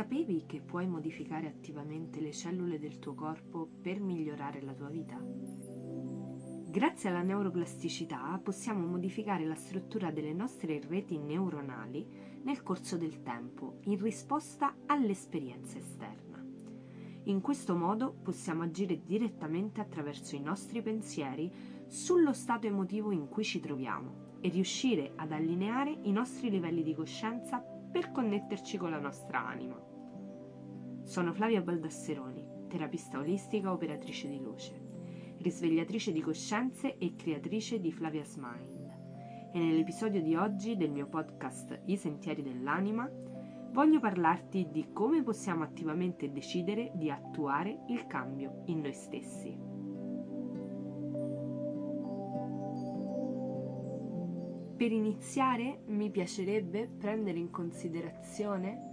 sapevi che puoi modificare attivamente le cellule del tuo corpo per migliorare la tua vita? Grazie alla neuroplasticità possiamo modificare la struttura delle nostre reti neuronali nel corso del tempo in risposta all'esperienza esterna. In questo modo possiamo agire direttamente attraverso i nostri pensieri sullo stato emotivo in cui ci troviamo e riuscire ad allineare i nostri livelli di coscienza per connetterci con la nostra anima. Sono Flavia Baldasseroni, terapista olistica operatrice di luce risvegliatrice di coscienze e creatrice di Flavia's Mind. E nell'episodio di oggi del mio podcast I sentieri dell'anima voglio parlarti di come possiamo attivamente decidere di attuare il cambio in noi stessi. Per iniziare mi piacerebbe prendere in considerazione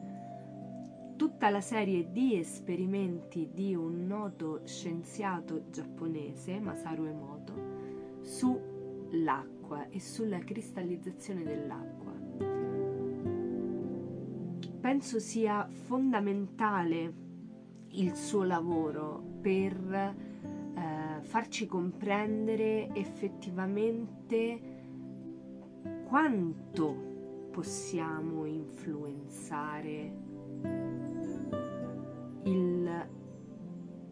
tutta la serie di esperimenti di un noto scienziato giapponese, Masaru Emoto, sull'acqua e sulla cristallizzazione dell'acqua. Penso sia fondamentale il suo lavoro per eh, farci comprendere effettivamente quanto possiamo influenzare il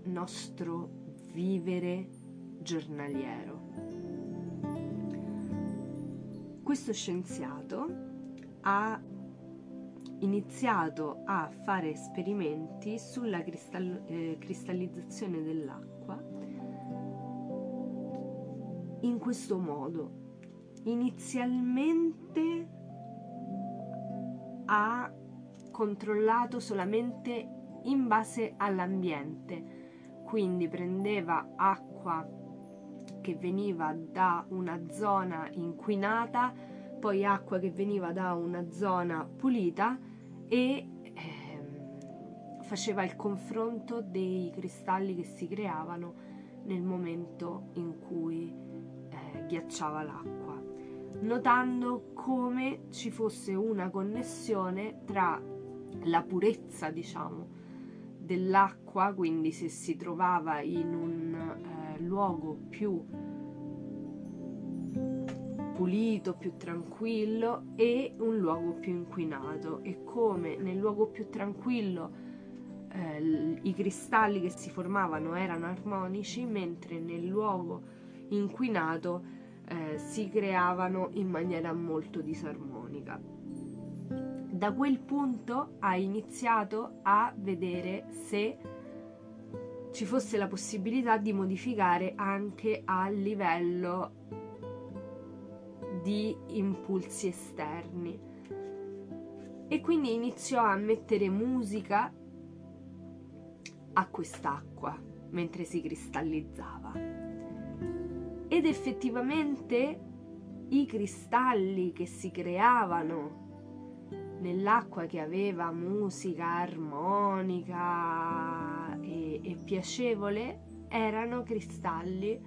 nostro vivere giornaliero. Questo scienziato ha iniziato a fare esperimenti sulla cristall- eh, cristallizzazione dell'acqua in questo modo. Inizialmente ha controllato solamente in base all'ambiente, quindi prendeva acqua che veniva da una zona inquinata, poi acqua che veniva da una zona pulita e eh, faceva il confronto dei cristalli che si creavano nel momento in cui eh, ghiacciava l'acqua, notando come ci fosse una connessione tra la purezza, diciamo, dell'acqua, quindi se si trovava in un eh, luogo più pulito, più tranquillo e un luogo più inquinato. E come nel luogo più tranquillo eh, i cristalli che si formavano erano armonici, mentre nel luogo inquinato eh, si creavano in maniera molto disarmonica da quel punto ha iniziato a vedere se ci fosse la possibilità di modificare anche a livello di impulsi esterni. E quindi iniziò a mettere musica a quest'acqua mentre si cristallizzava. Ed effettivamente i cristalli che si creavano nell'acqua che aveva musica armonica e, e piacevole erano cristalli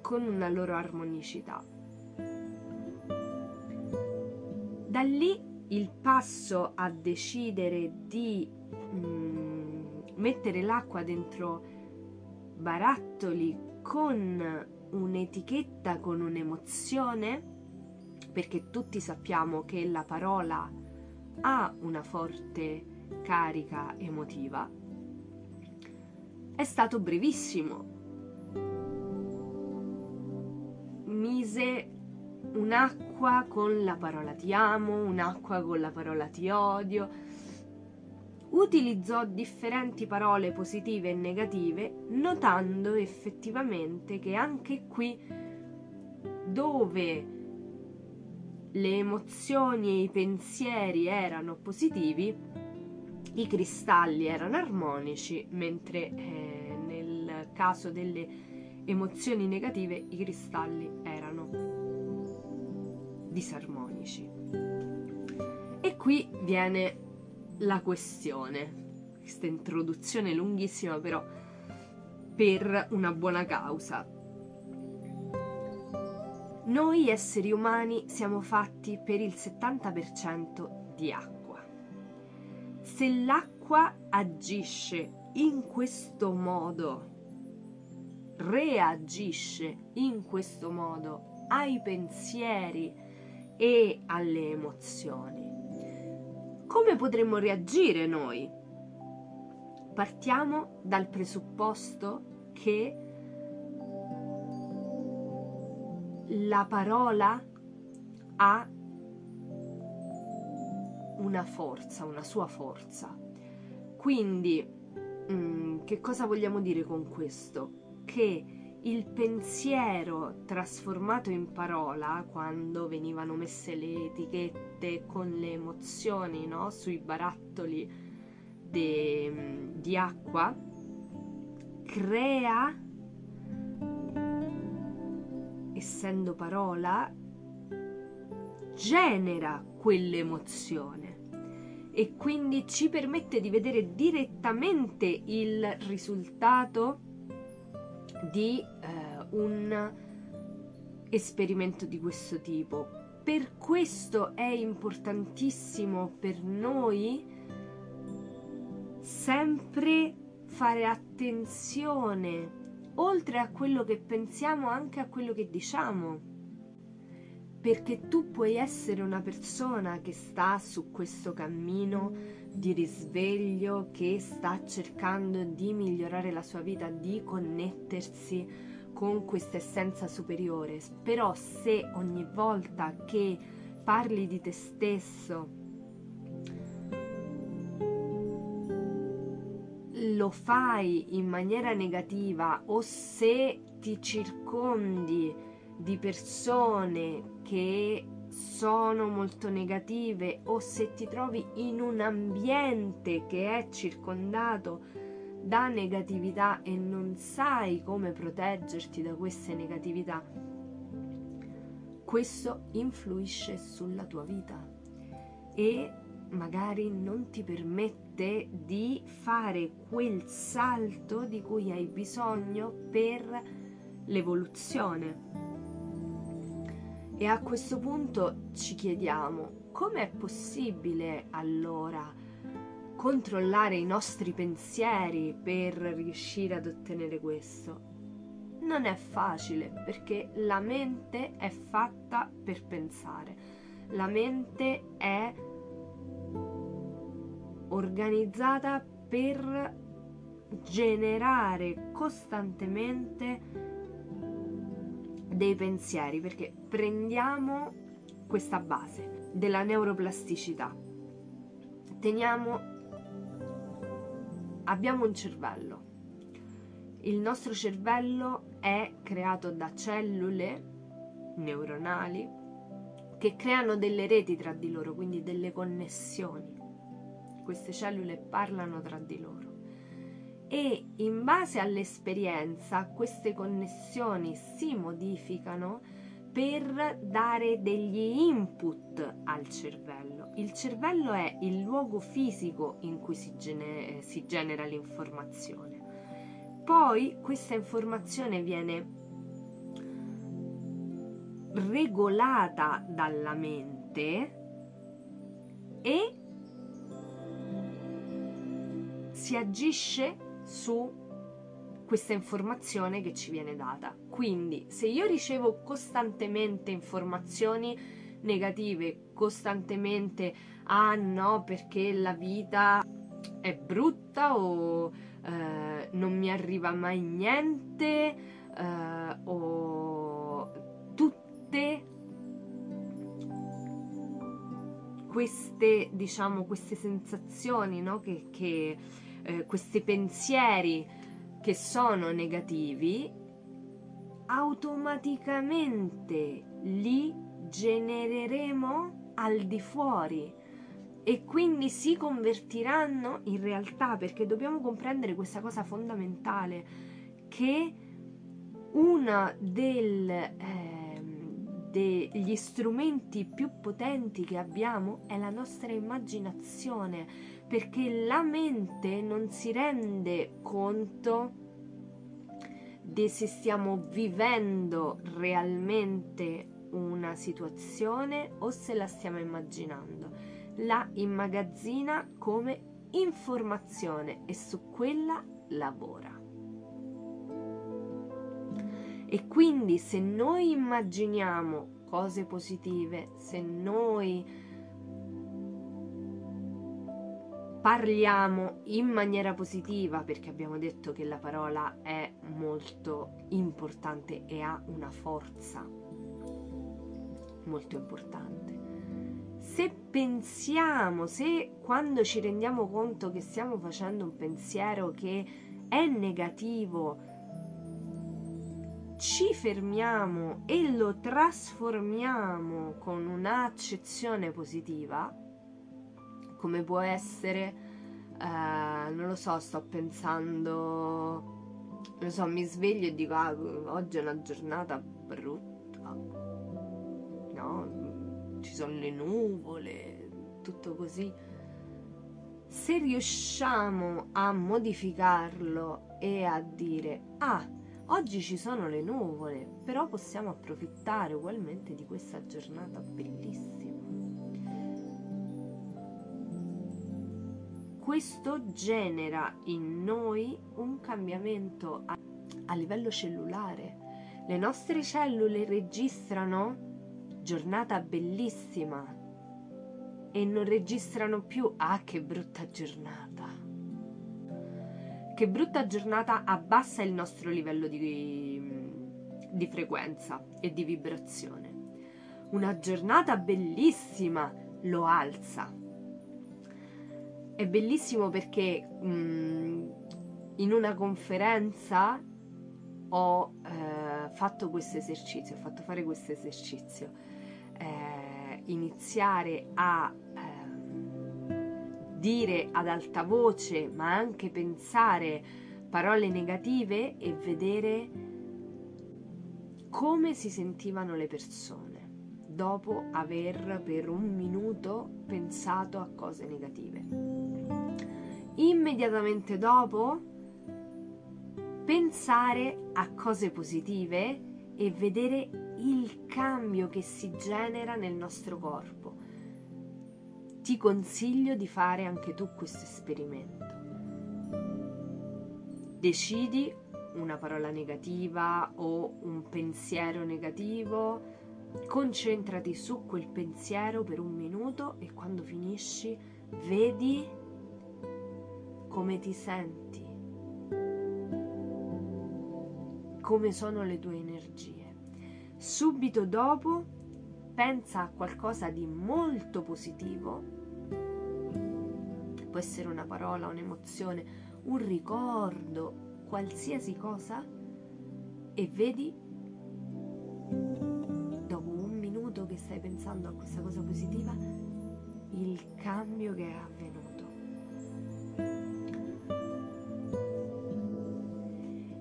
con una loro armonicità. Da lì il passo a decidere di mm, mettere l'acqua dentro barattoli con un'etichetta, con un'emozione, perché tutti sappiamo che la parola ha una forte carica emotiva, è stato brevissimo. Mise un'acqua con la parola ti amo, un'acqua con la parola ti odio. Utilizzò differenti parole positive e negative, notando effettivamente che anche qui dove le emozioni e i pensieri erano positivi, i cristalli erano armonici, mentre eh, nel caso delle emozioni negative i cristalli erano disarmonici. E qui viene la questione, questa introduzione lunghissima però per una buona causa noi esseri umani siamo fatti per il 70% di acqua. se l'acqua agisce in questo modo, reagisce in questo modo ai pensieri e alle emozioni, come potremmo reagire noi? Partiamo dal presupposto che la parola ha una forza, una sua forza. Quindi, mh, mm, che cosa vogliamo dire con questo? Che il pensiero trasformato in parola, quando venivano messe le etichette con le emozioni no? sui barattoli de, di acqua, crea, essendo parola, genera quell'emozione e quindi ci permette di vedere direttamente il risultato di eh, un esperimento di questo tipo. Per questo è importantissimo per noi sempre fare attenzione oltre a quello che pensiamo anche a quello che diciamo perché tu puoi essere una persona che sta su questo cammino di risveglio, che sta cercando di migliorare la sua vita, di connettersi con questa essenza superiore. Però se ogni volta che parli di te stesso lo fai in maniera negativa o se ti circondi di persone che sono molto negative o se ti trovi in un ambiente che è circondato da negatività e non sai come proteggerti da queste negatività, questo influisce sulla tua vita e magari non ti permette di fare quel salto di cui hai bisogno per l'evoluzione. E a questo punto ci chiediamo come è possibile allora controllare i nostri pensieri per riuscire ad ottenere questo? Non è facile perché la mente è fatta per pensare, la mente è organizzata per generare costantemente dei pensieri, perché prendiamo questa base della neuroplasticità. Teniamo, abbiamo un cervello. Il nostro cervello è creato da cellule neuronali che creano delle reti tra di loro, quindi delle connessioni. Queste cellule parlano tra di loro e in base all'esperienza queste connessioni si modificano per dare degli input al cervello. Il cervello è il luogo fisico in cui si, gene- si genera l'informazione. Poi questa informazione viene regolata dalla mente e si agisce su questa informazione che ci viene data. Quindi, se io ricevo costantemente informazioni negative, costantemente ah no, perché la vita è brutta o eh, non mi arriva mai niente eh, o tutte queste diciamo queste sensazioni no? che, che eh, questi pensieri che sono negativi, automaticamente li genereremo al di fuori e quindi si convertiranno in realtà perché dobbiamo comprendere questa cosa fondamentale che uno del, eh, degli strumenti più potenti che abbiamo è la nostra immaginazione perché la mente non si rende conto di se stiamo vivendo realmente una situazione o se la stiamo immaginando. La immagazzina come informazione e su quella lavora. E quindi se noi immaginiamo cose positive, se noi parliamo in maniera positiva, perché abbiamo detto che la parola è molto importante e ha una forza molto importante. Se pensiamo, se quando ci rendiamo conto che stiamo facendo un pensiero che è negativo, ci fermiamo e lo trasformiamo con un'accezione positiva, come può essere, eh, non lo so, sto pensando, lo so, mi sveglio e dico, ah, oggi è una giornata brutta, no? Ci sono le nuvole, tutto così. Se riusciamo a modificarlo e a dire, ah, Oggi ci sono le nuvole, però possiamo approfittare ugualmente di questa giornata bellissima. Questo genera in noi un cambiamento a, a livello cellulare. Le nostre cellule registrano giornata bellissima e non registrano più ah che brutta giornata che brutta giornata abbassa il nostro livello di, di frequenza e di vibrazione. Una giornata bellissima lo alza. È bellissimo perché mh, mm, in una conferenza ho eh, fatto questo esercizio, ho fatto fare questo esercizio. Eh, iniziare a dire ad alta voce, ma anche pensare parole negative e vedere come si sentivano le persone dopo aver per un minuto pensato a cose negative. Immediatamente dopo pensare a cose positive e vedere il cambio che si genera nel nostro corpo ti consiglio di fare anche tu questo esperimento. Decidi una parola negativa o un pensiero negativo, concentrati su quel pensiero per un minuto e quando finisci vedi come ti senti, come sono le tue energie. Subito dopo pensa a qualcosa di molto positivo può essere una parola, un'emozione, un ricordo, qualsiasi cosa e vedi dopo un minuto che stai pensando a questa cosa positiva il cambio che è avvenuto.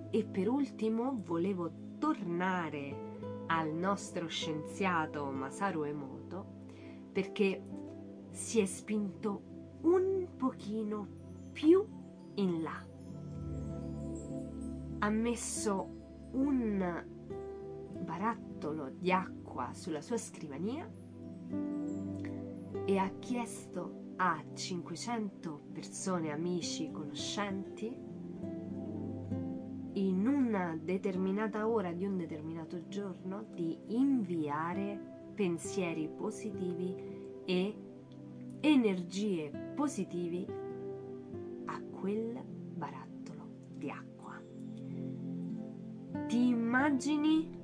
E per ultimo volevo tornare al nostro scienziato Masaru Emoto perché si è spinto un pochino più in là. Ha messo un barattolo di acqua sulla sua scrivania e ha chiesto a 500 persone, amici, conoscenti, una determinata ora di un determinato giorno, di inviare pensieri positivi e energie positivi a quel barattolo di acqua. Ti immagini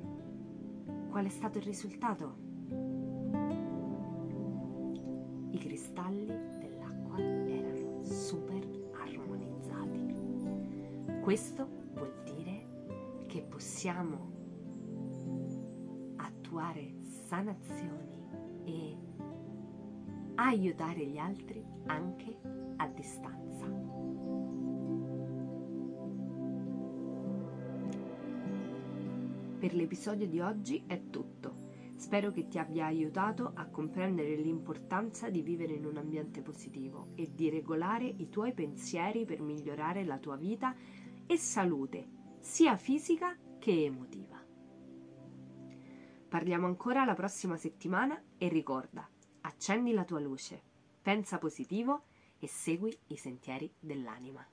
qual è stato il risultato? I cristalli dell'acqua erano super armonizzati. Questo che possiamo attuare sanazioni e aiutare gli altri anche a distanza. Per l'episodio di oggi è tutto. Spero che ti abbia aiutato a comprendere l'importanza di vivere in un ambiente positivo e di regolare i tuoi pensieri per migliorare la tua vita e salute, sia fisica che emotiva. Parliamo ancora la prossima settimana e ricorda, accendi la tua luce, pensa positivo e segui i sentieri dell'anima.